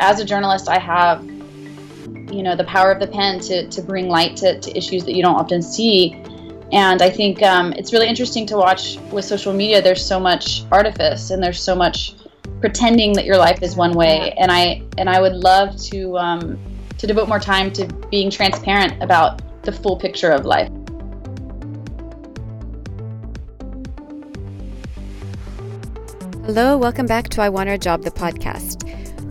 as a journalist, I have, you know, the power of the pen to, to bring light to, to issues that you don't often see. And I think um, it's really interesting to watch with social media. There's so much artifice and there's so much pretending that your life is one way. And I and I would love to um, to devote more time to being transparent about the full picture of life. Hello, welcome back to I Want Her Job, the podcast.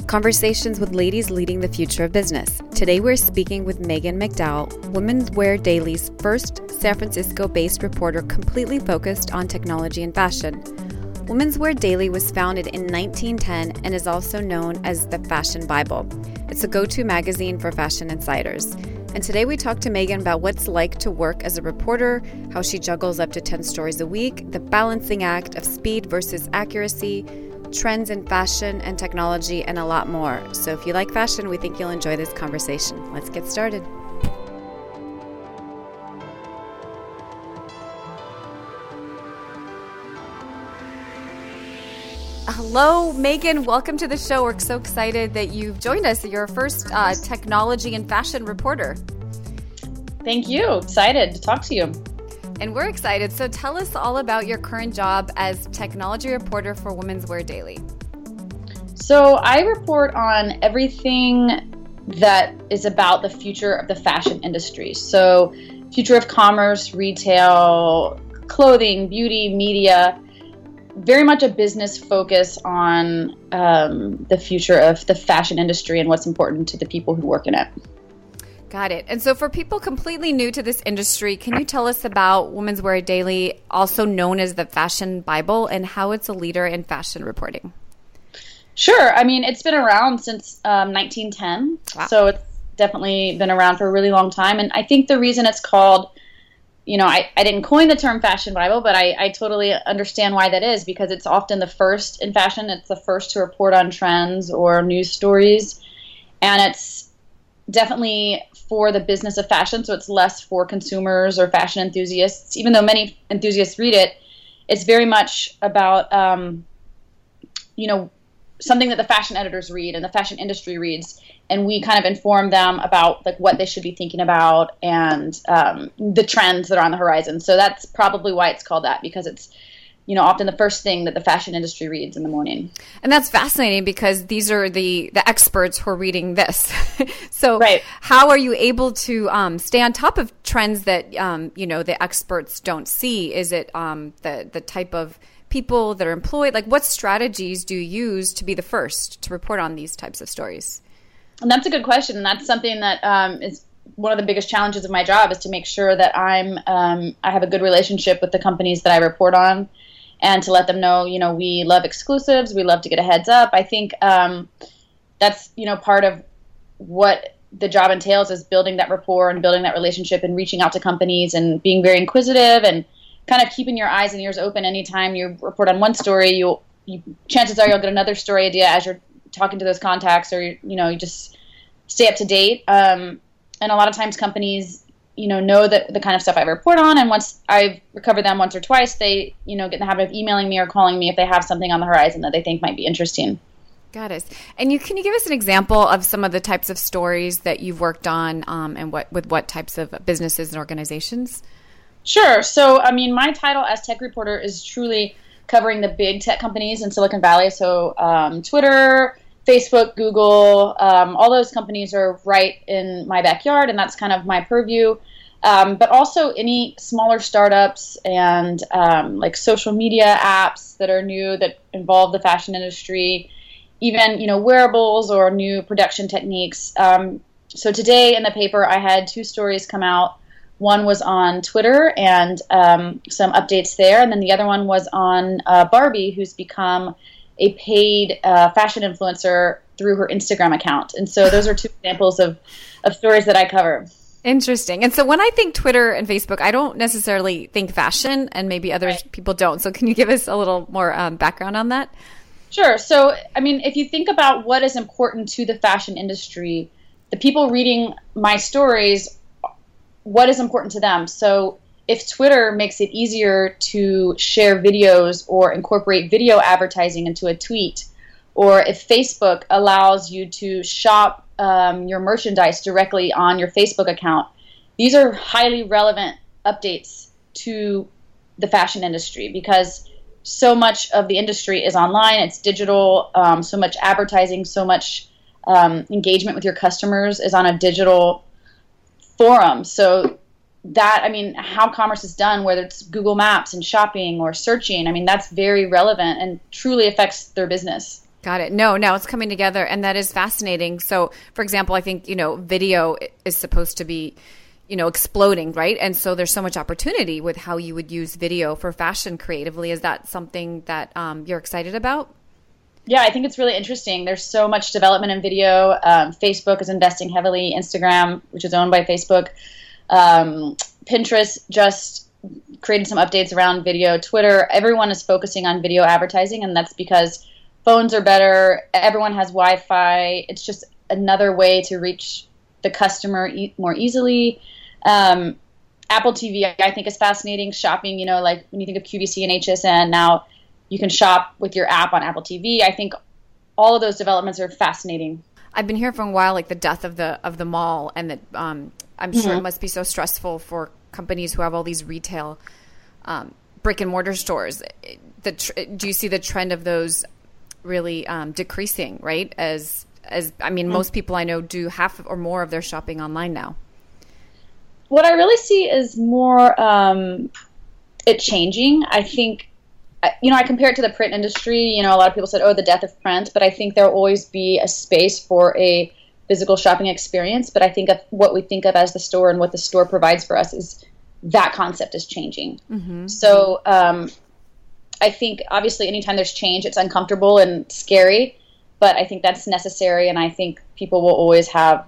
Conversations with ladies leading the future of business. Today we're speaking with Maghan McDowell, Women's Wear Daily's first San Francisco based reporter completely focused on technology and fashion. Women's Wear Daily was founded in 1910 and is also known as the Fashion Bible. It's a go to magazine for fashion insiders. And today we talk to Maghan about what's like to work as a reporter, how she juggles up to 10 stories a week, the balancing act of speed versus accuracy, trends in fashion and technology, and a lot more. So if you like fashion, we think you'll enjoy this conversation. Let's get started. Hello, Maghan. Welcome to the show. We're so excited that you've joined us. You're our first uh, technology and fashion reporter. Thank you. Excited to talk to you. And we're excited. So tell us all about your current job as technology reporter for Women's Wear Daily. So I report on everything that is about the future of the fashion industry. So, future of commerce, retail, clothing, beauty, media. Very much a business focus on um, the future of the fashion industry and what's important to the people who work in it. Got it. And so, for people completely new to this industry, can you tell us about Women's Wear Daily, also known as the Fashion Bible, and how it's a leader in fashion reporting? Sure. I mean, it's been around since um, 1910, wow. so it's definitely been around for a really long time. And I think the reason it's called, you know, I, I didn't coin the term Fashion Bible, but I, I totally understand why that is because it's often the first in fashion. It's the first to report on trends or news stories, and it's definitely for the business of fashion, so it's less for consumers or fashion enthusiasts. Even though many enthusiasts read it, it's very much about um, you know something that the fashion editors read and the fashion industry reads, and we kind of inform them about like what they should be thinking about and um, the trends that are on the horizon. So that's probably why it's called that because it's you know often the first thing that the fashion industry reads in the morning. And that's fascinating because these are the the experts who are reading this. So right. how are you able to um, stay on top of trends that um, you know the experts don't see? Is it um, the the type of people that are employed? Like what strategies do you use to be the first to report on these types of stories? And that's a good question and that's something that um, is one of the biggest challenges of my job is to make sure that I'm um, I have a good relationship with the companies that I report on and to let them know, you know, we love exclusives, we love to get a heads up. I think um, that's, you know, part of what the job entails is building that rapport and building that relationship and reaching out to companies and being very inquisitive and kind of keeping your eyes and ears open anytime you report on one story you, chances are you'll get another story idea as you're talking to those contacts or you know you just stay up to date um, and a lot of times companies you know know that the kind of stuff I report on, and once I've recovered them once or twice, they you know get in the habit of emailing me or calling me if they have something on the horizon that they think might be interesting. Got it. And you can you give us an example of some of the types of stories that you've worked on, um, and what with what types of businesses and organizations? Sure. So I mean, my title as tech reporter is truly covering the big tech companies in Silicon Valley. So um, Twitter. Facebook, Google, um, all those companies are right in my backyard, and that's kind of my purview. Um, but also any smaller startups and um, like social media apps that are new that involve the fashion industry, even you know wearables or new production techniques. Um, so today in the paper, I had two stories come out. One was on Twitter and um, some updates there, and then the other one was on uh, Barbie, who's become a paid uh, fashion influencer through her Instagram account. And so those are two examples of, of stories that I cover. Interesting. And so when I think Twitter and Facebook, I don't necessarily think fashion, and maybe other right. people don't. So can you give us a little more um, background on that? Sure. So, I mean, if you think about what is important to the fashion industry, the people reading my stories, what is important to them? So, if Twitter makes it easier to share videos or incorporate video advertising into a tweet, or if Facebook allows you to shop um, your merchandise directly on your Facebook account. These are highly relevant updates to the fashion industry because so much of the industry is online, it's digital, um, so much advertising, so much um, engagement with your customers is on a digital forum. So that I mean, how commerce is done, whether it's Google Maps and shopping or searching, I mean, that's very relevant and truly affects their business. Got it. No, now it's coming together, and that is fascinating. So, for example, I think you know, video is supposed to be, you know, exploding, right? And so there's so much opportunity with how you would use video for fashion creatively. Is that something that um, you're excited about? Yeah, I think it's really interesting. There's so much development in video. Um, Facebook is investing heavily. Instagram, which is owned by Facebook, um, Pinterest just created some updates around video. Twitter, everyone is focusing on video advertising, and that's because phones are better. Everyone has Wi-Fi. It's just another way to reach the customer e- more easily. Um, Apple TV, I think, is fascinating. Shopping, you know, like when you think of QVC and HSN, now you can shop with your app on Apple TV. I think all of those developments are fascinating. I've been here for a while, like the death of the of the mall, and that um, I'm mm-hmm. sure it must be so stressful for companies who have all these retail um, brick and mortar stores. The tr- do you see the trend of those really um, decreasing? Right as as I mean, mm-hmm. most people I know do half or more of their shopping online now. What I really see is more um, it changing. I think you know, I compare it to the print industry. You know, a lot of people said, "Oh, the death of print," but I think there'll always be a space for a physical shopping experience. But I think of what we think of as the store and what the store provides for us is that concept is changing. Mm-hmm. So um, I think obviously, anytime there's change, it's uncomfortable and scary, but I think that's necessary, and I think people will always have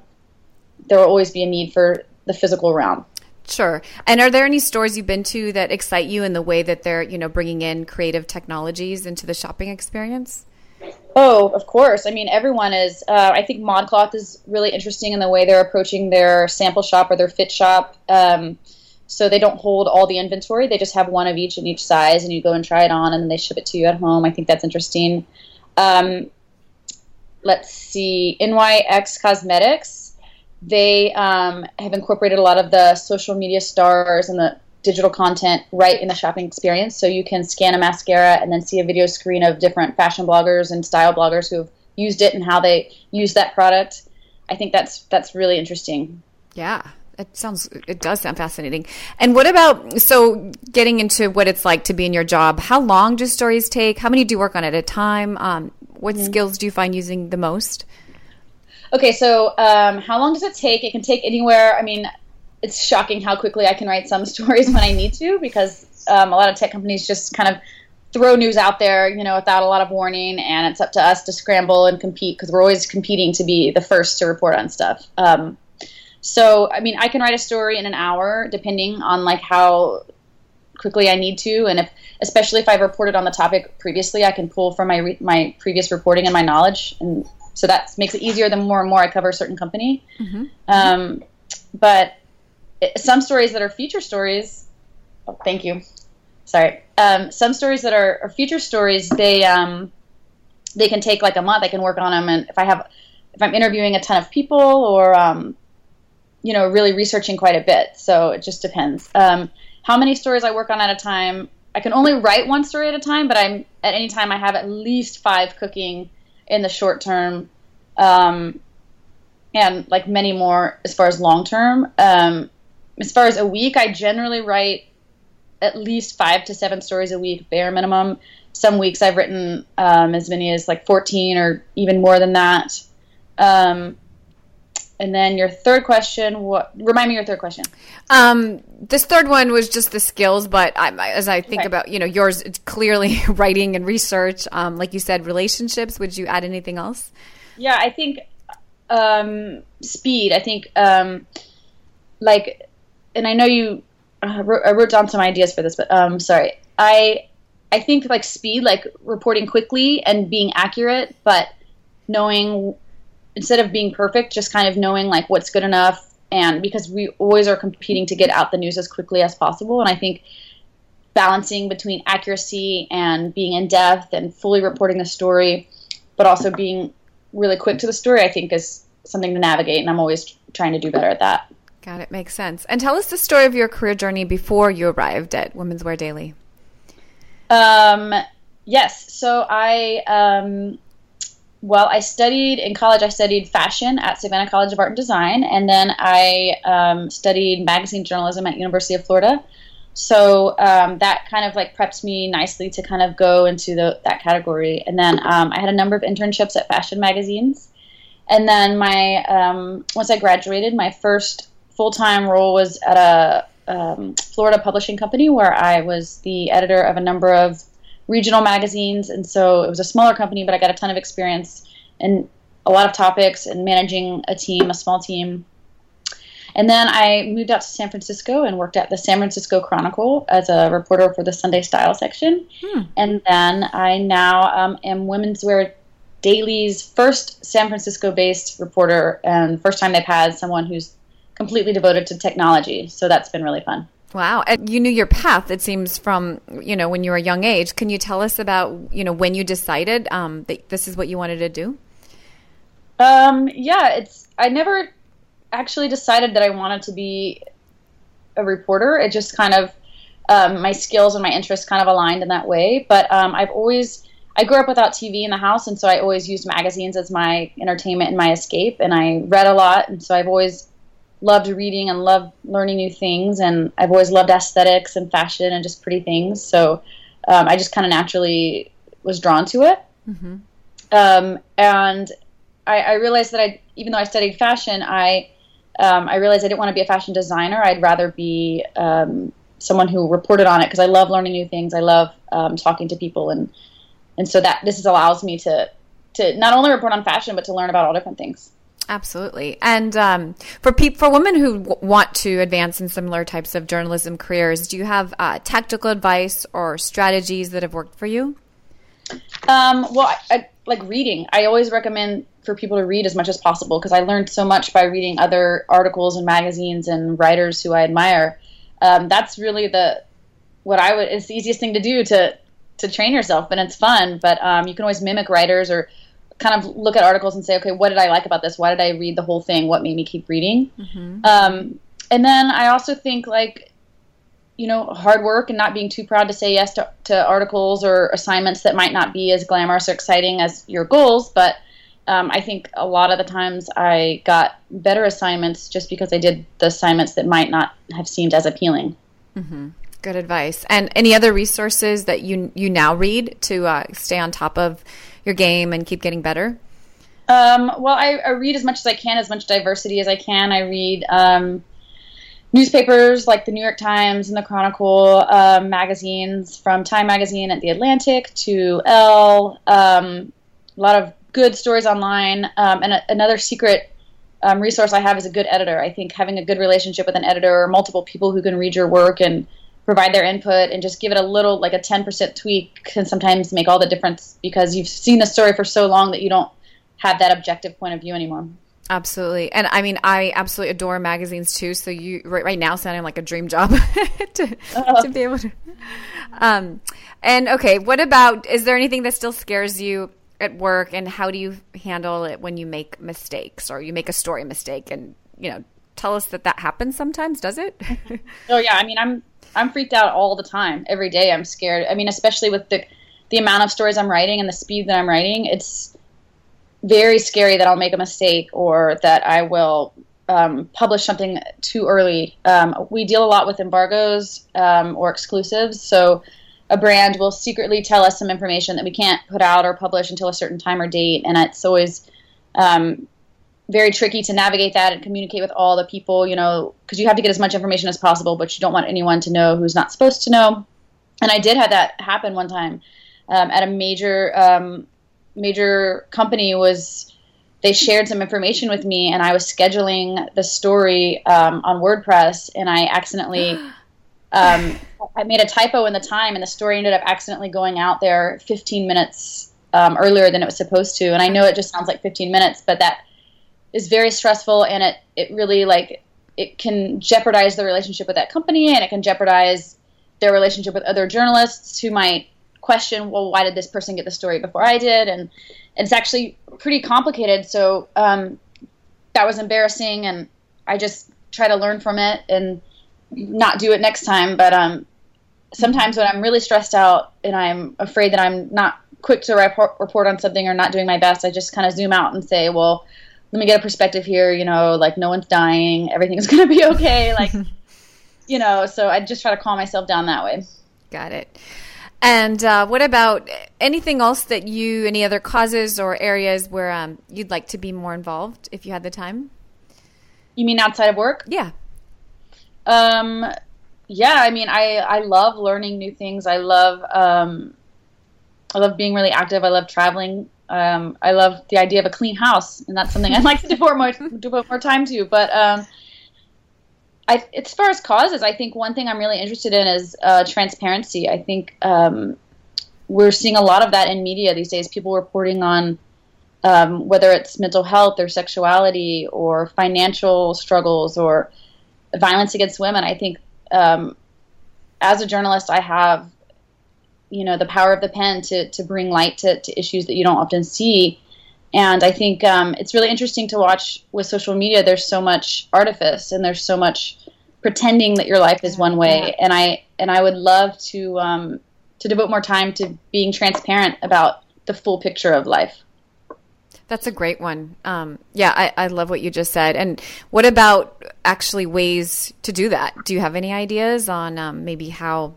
there will always be a need for the physical realm. Sure. And are there any stores you've been to that excite you in the way that they're, you know, bringing in creative technologies into the shopping experience? Oh, of course. I mean, everyone is. Uh, I think ModCloth is really interesting in the way they're approaching their sample shop or their fit shop. Um, so they don't hold all the inventory; they just have one of each in each size, and you go and try it on, and then they ship it to you at home. I think that's interesting. Um, let's see, NYX Cosmetics they um, have incorporated a lot of the social media stars and the digital content right in the shopping experience. So you can scan a mascara and then see a video screen of different fashion bloggers and style bloggers who have used it and how they use that product. I think that's that's really interesting. Yeah. It sounds it does sound fascinating. And what about so getting into what it's like to be in your job? How long do stories take? How many do you work on at a time? Um, what mm-hmm. skills do you find using the most? Okay, so um, how long does it take? It can take anywhere. I mean, it's shocking how quickly I can write some stories when I need to because um, a lot of tech companies just kind of throw news out there, you know, without a lot of warning, and it's up to us to scramble and compete because we're always competing to be the first to report on stuff. Um, so, I mean, I can write a story in an hour, depending on like how quickly I need to, and if especially if I've reported on the topic previously, I can pull from my re- my previous reporting and my knowledge and so that makes it easier the more and more I cover a certain company. Mm-hmm. Um, but some stories that are feature stories, oh, thank you. Sorry. Um, some stories that are, are feature stories, they um, they can take like a month. I can work on them, and if I have if I'm interviewing a ton of people or um, you know really researching quite a bit. So it just depends. Um, how many stories I work on at a time? I can only write one story at a time, but I'm at any time I have at least five cooking in the short term, um, and like many more as far as long term. Um, as far as a week, I generally write at least five to seven stories a week, bare minimum. Some weeks I've written um, as many as like 14 or even more than that. Um, and then your third question, what? Remind me your third question. Um, this third one was just the skills, but I, as I think okay. about, you know, yours, it's clearly writing and research. Um, like you said, relationships. Would you add anything else? Yeah, I think um, speed. I think um, like, and I know you. Uh, wrote, I wrote down some ideas for this, but um, sorry. I I think like speed, like reporting quickly and being accurate, but knowing instead of being perfect, just kind of knowing like what's good enough. And because we always are competing to get out the news as quickly as possible. And I think balancing between accuracy and being in depth and fully reporting the story, but also being really quick to the story, I think is something to navigate, and I'm always trying to do better at that. Got it. Makes sense. And tell us the story of your career journey before you arrived at Women's Wear Daily. Um, yes. So I, um, well, I studied in college. I studied fashion at Savannah College of Art and Design, and then I um, studied magazine journalism at University of Florida. So um, that kind of like preps me nicely to kind of go into the, that category. And then um, I had a number of internships at fashion magazines. And then my um, once I graduated, my first full time role was at a um, Florida publishing company where I was the editor of a number of regional magazines. And so it was a smaller company, but I got a ton of experience in a lot of topics and managing a team, a small team. And then I moved out to San Francisco and worked at the San Francisco Chronicle as a reporter for the Sunday Style section. Hmm. And then I now um, am Women's Wear Daily's first San Francisco based reporter, and first time they've had someone who's completely devoted to technology. So that's been really fun. Wow. And you knew your path, it seems, from, you know, when you were a young age. Can you tell us about, you know, when you decided um, that this is what you wanted to do? Um, yeah, it's, I never actually decided that I wanted to be a reporter. It just kind of, um, my skills and my interests kind of aligned in that way. But um, I've always, I grew up without TV in the house, and so I always used magazines as my entertainment and my escape. And I read a lot, and so I've always loved reading and loved learning new things. And I've always loved aesthetics and fashion and just pretty things. So um, I just kind of naturally was drawn to it. Mm-hmm. Um, and I, I, realized that I, even though I studied fashion, I um, I realized I didn't want to be a fashion designer. I'd rather be um, someone who reported on it because I love learning new things. I love um, talking to people, and and so that this allows me to to not only report on fashion but to learn about all different things. Absolutely, and um, for people for women who w- want to advance in similar types of journalism careers, do you have uh, tactical advice or strategies that have worked for you? Um, well, I, I, like reading. I always recommend for people to read as much as possible because I learned so much by reading other articles and magazines and writers who I admire. Um, that's really the what I would. It's the easiest thing to do to to train yourself, and it's fun. But um, you can always mimic writers or kind of look at articles and say, okay, what did I like about this? Why did I read the whole thing? What made me keep reading? Mm-hmm. Um, and then I also think like you know, hard work and not being too proud to say yes to, to articles or assignments that might not be as glamorous or exciting as your goals. But um, I think a lot of the times I got better assignments just because I did the assignments that might not have seemed as appealing. Mm-hmm. Good advice. And any other resources that you you now read to uh, stay on top of your game and keep getting better? Um, well, I, I, read as much as I can, as much diversity as I can. I read um, newspapers like the New York Times and the Chronicle, um, magazines from Time Magazine at the Atlantic to Elle. Um, a lot of good stories online. Um, and a, another secret um, resource I have is a good editor. I think having a good relationship with an editor or multiple people who can read your work and provide their input and just give it a little, like a 10% tweak, can sometimes make all the difference because you've seen the story for so long that you don't have that objective point of view anymore. Absolutely. And I mean, I absolutely adore magazines too. So you right, right now sounding like a dream job to, uh-huh. to be able to. Um, and okay, what about, is there anything that still scares you at work and how do you handle it when you make mistakes or you make a story mistake and, you know, tell us that that happens sometimes, does it? oh yeah. I mean, I'm, I'm freaked out all the time. Every day I'm scared. I mean, especially with the, the amount of stories I'm writing and the speed that I'm writing, it's, very scary that I'll make a mistake or that I will um, publish something too early. Um, we deal a lot with embargoes um, or exclusives, so a brand will secretly tell us some information that we can't put out or publish until a certain time or date, and it's always um, very tricky to navigate that and communicate with all the people, you know, because you have to get as much information as possible, but you don't want anyone to know who's not supposed to know. And I did have that happen one time um, at a major um, major company was they shared some information with me and I was scheduling the story um, on WordPress and I accidentally um, I made a typo in the time and the story ended up accidentally going out there 15 minutes um, earlier than it was supposed to and I know it just sounds like 15 minutes but that is very stressful and it it really like it can jeopardize the relationship with that company and it can jeopardize their relationship with other journalists who might question, well, why did this person get the story before I did? And it's actually pretty complicated. So um, that was embarrassing, and I just try to learn from it and not do it next time. But um, sometimes when I'm really stressed out and I'm afraid that I'm not quick to report, report on something or not doing my best, I just kind of zoom out and say, well, let me get a perspective here. You know, like no one's dying, everything's going to be okay. Like, you know, so I just try to calm myself down that way. Got it. And uh, what about anything else that you, any other causes or areas where um, you'd like to be more involved if you had the time? You mean outside of work? Yeah. Um, yeah. I mean, I I love learning new things. I love um, I love being really active. I love traveling. Um, I love the idea of a clean house, and that's something I'd like to devote more devote more time to. But um, I, as far as causes, I think one thing I'm really interested in is uh, transparency. I think um, we're seeing a lot of that in media these days. People reporting on um, whether it's mental health or sexuality or financial struggles or violence against women. I think um, as a journalist, I have you know the power of the pen to to bring light to, to issues that you don't often see. And I think um, it's really interesting to watch with social media. There's so much artifice and there's so much pretending that your life is one way. And I and I would love to um, to devote more time to being transparent about the full picture of life. That's a great one. Um, yeah, I, I love what you just said. And what about actually ways to do that? Do you have any ideas on um, maybe how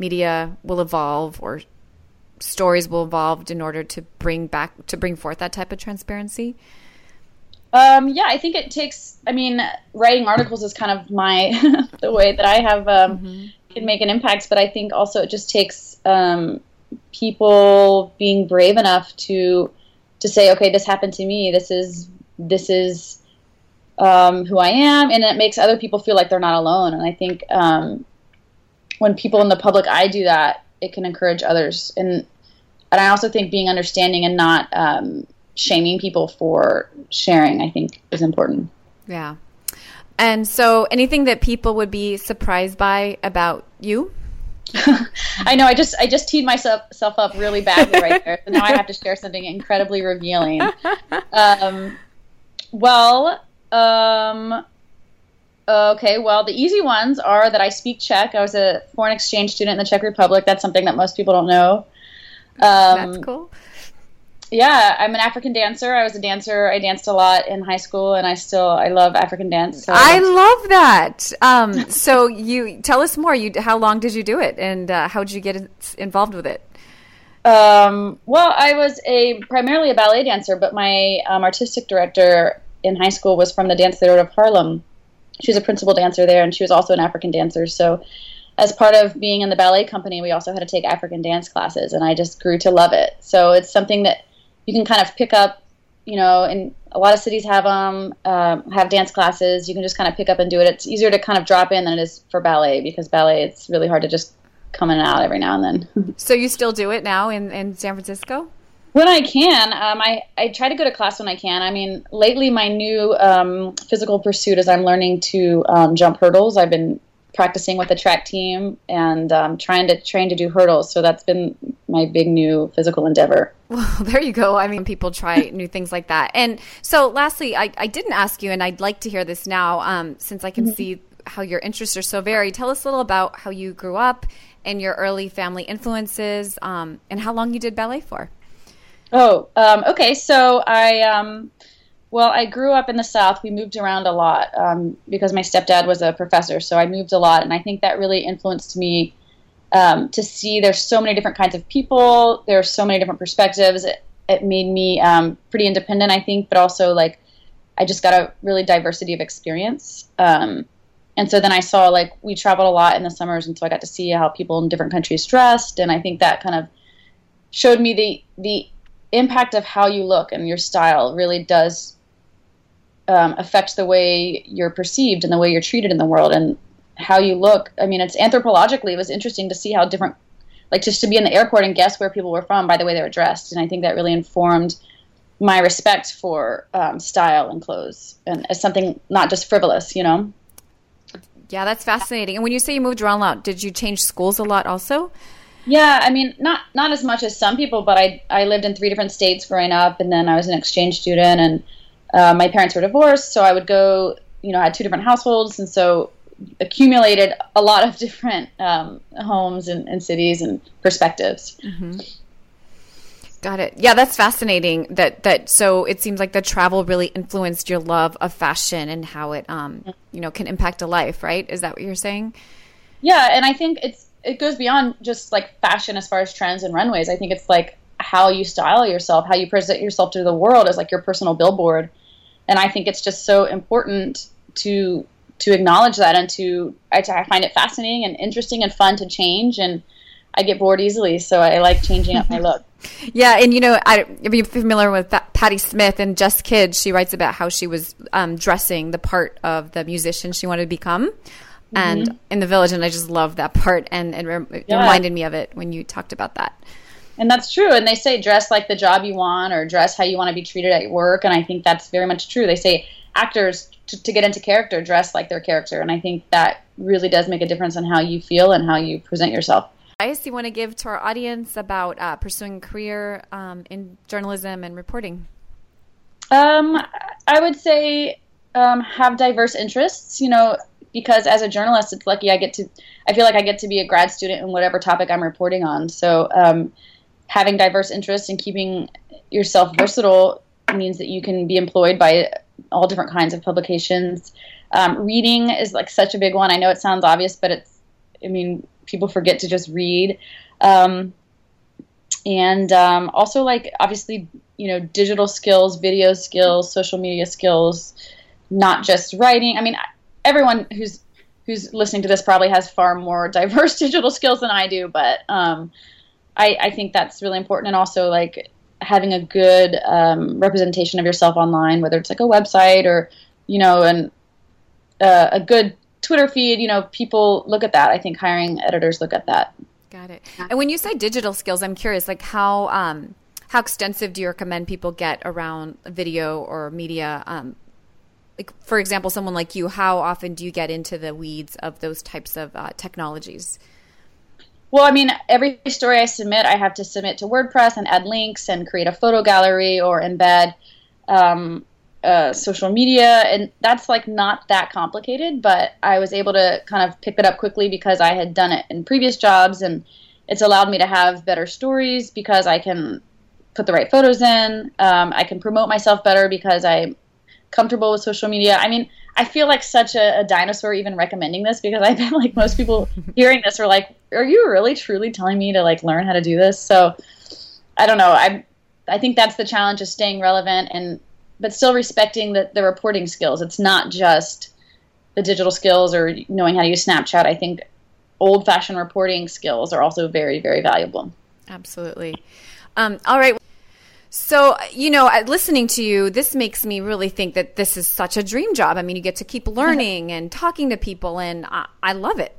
media will evolve or stories will evolve in order to bring back to bring forth that type of transparency? Um, yeah, I think it takes. I mean, writing articles is kind of my the way that I have um, mm-hmm. can make an impact. But I think also it just takes um, people being brave enough to to say, okay, this happened to me. This is this is um, who I am, and it makes other people feel like they're not alone. And I think um, when people in the public eye do that, it can encourage others. And and I also think being understanding and not um, shaming people for sharing, I think, is important. Yeah. And so, anything that people would be surprised by about you? I know. I just I just teed myself self up really badly right there. So now I have to share something incredibly revealing. Um, well, um, okay. Well, the easy ones are that I speak Czech. I was a foreign exchange student in the Czech Republic. That's something that most people don't know. Um, That's cool. Yeah, I'm an African dancer. I was a dancer. I danced a lot in high school, and I still I love African dance. So I love that. Um, so you tell us more. You how long did you do it, and uh, how did you get involved with it? Um, well, I was a primarily a ballet dancer, but my um, artistic director in high school was from the Dance Theater of Harlem. She was a principal dancer there, and she was also an African dancer. So as part of being in the ballet company, we also had to take African dance classes, and I just grew to love it. So it's something that you can kind of pick up, you know, and a lot of cities have them, um, have dance classes. You can just kind of pick up and do it. It's easier to kind of drop in than it is for ballet because ballet, it's really hard to just come in and out every now and then. so you still do it now in, in San Francisco? When I can, um, I, I try to go to class when I can. I mean, lately my new um, physical pursuit is I'm learning to um, jump hurdles. I've been practicing with the track team and um, trying to train to do hurdles. So that's been my big new physical endeavor. Well, there you go. I mean, people try new things like that. And so, lastly, I, I didn't ask you, and I'd like to hear this now um, since I can mm-hmm. see how your interests are so varied. Tell us a little about how you grew up and your early family influences um, and how long you did ballet for. Oh, um, okay. So I um, well, I grew up in the South. We moved around a lot um, because my stepdad was a professor, so I moved a lot, and I think that really influenced me um, to see there's so many different kinds of people. There's so many different perspectives. It, it made me um, pretty independent, I think, but also like I just got a really diversity of experience. Um, and so then I saw like we traveled a lot in the summers, and so I got to see how people in different countries dressed, and I think that kind of showed me the the impact of how you look and your style really does um, affect the way you're perceived and the way you're treated in the world and how you look. I mean, it's anthropologically, it was interesting to see how different, like just to be in the airport and guess where people were from by the way they were dressed. And I think that really informed my respect for um, style and clothes and as something not just frivolous, you know? Yeah, that's fascinating. And when you say you moved around a lot, did you change schools a lot also? Yeah, I mean, not not as much as some people, but I I lived in three different states growing up, and then I was an exchange student, and uh, my parents were divorced, so I would go. You know, I had two different households, and so accumulated a lot of different um, homes and, and, cities and perspectives. Mm-hmm. Got it. Yeah, that's fascinating. That that so it seems like the travel really influenced your love of fashion and how it um you know can impact a life, right? Is that what you're saying? Yeah, and I think it's it goes beyond just like fashion as far as trends and runways. I think it's like how you style yourself, how you present yourself to the world as like your personal billboard. And I think it's just so important to to acknowledge that and to I, I find it fascinating and interesting and fun to change and I get bored easily, so I like changing up my look. Yeah, and you know, I, if you're familiar with Patti Smith and Just Kids, she writes about how she was um, dressing the part of the musician she wanted to become. Mm-hmm. And in the village, and I just love that part, and, and it yeah. reminded me of it when you talked about that. And that's true. And they say dress like the job you want, or dress how you want to be treated at work. And I think that's very much true. They say actors to, to get into character dress like their character, and I think that really does make a difference on how you feel and how you present yourself advice you want to give to our audience about uh, pursuing a career um, in journalism and reporting? Um, I would say um, have diverse interests. You know, because as a journalist, it's lucky I get to. I feel like I get to be a grad student in whatever topic I'm reporting on. So um, having diverse interests and keeping yourself versatile means that you can be employed by all different kinds of publications. Um, reading is like such a big one. I know it sounds obvious, but it's. I mean, people forget to just read. Um, and um, also, like, obviously, you know, digital skills, video skills, social media skills, not just writing. I mean, everyone who's who's listening to this probably has far more diverse digital skills than I do, but um, I, I, think that's really important. And also, like, having a good um, representation of yourself online, whether it's like a website or, you know, and uh, a good Twitter feed, you know, people look at that. I think hiring editors look at that. Got it. And when you say digital skills, I'm curious, like how um, how extensive do you recommend people get around video or media? Um, like, for example, someone like you, how often do you get into the weeds of those types of uh, technologies? Well, I mean, every story I submit, I have to submit to WordPress and add links and create a photo gallery or embed um, uh, social media, and that's like not that complicated. But I was able to kind of pick it up quickly because I had done it in previous jobs, and it's allowed me to have better stories because I can put the right photos in. Um, I can promote myself better because I'm comfortable with social media. I mean, I feel like such a, a dinosaur even recommending this because I bet like most people hearing this are like, "Are you really truly telling me to like learn how to do this?" So I don't know. I I think that's the challenge of staying relevant and but still respecting the, the reporting skills. It's not just the digital skills or knowing how to use Snapchat. I think old fashioned reporting skills are also very, very valuable. Absolutely. Um, all right. So, you know, listening to you, this makes me really think that this is such a dream job. I mean, you get to keep learning and talking to people, and I, I love it.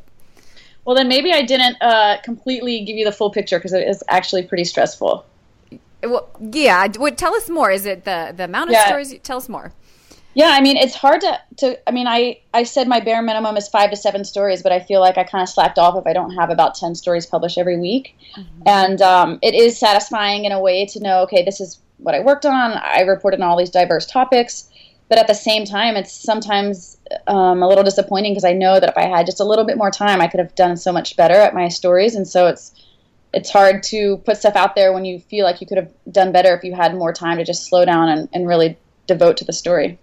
Well, then maybe I didn't uh, completely give you the full picture because it is actually pretty stressful. Well, yeah. Tell us more. Is it the the amount of yeah. stories? Tell us more. Yeah, I mean, it's hard to, to. I mean, I I said my bare minimum is five to seven stories, but I feel like I kind of slacked off if I don't have about ten stories published every week, mm-hmm. and um, it is satisfying in a way to know, okay, this is what I worked on. I reported on all these diverse topics, but at the same time, it's sometimes um, a little disappointing because I know that if I had just a little bit more time, I could have done so much better at my stories, and so it's it's hard to put stuff out there when you feel like you could have done better if you had more time to just slow down and, and really devote to the story.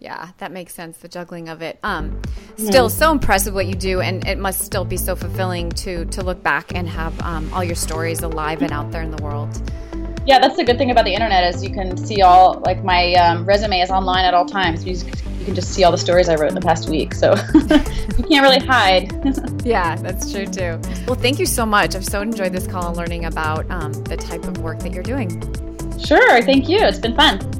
Yeah, that makes sense. The juggling of it. Um, still so impressive what you do, and it must still be so fulfilling to to look back and have um, all your stories alive and out there in the world. Yeah, that's the good thing about the internet is you can see all like my um, resume is online at all times. You, you can just see all the stories I wrote in the past week, so you can't really hide. yeah, that's true too. Well, thank you so much. I've so enjoyed this call and learning about um, the type of work that you're doing. Sure, thank you. It's been fun.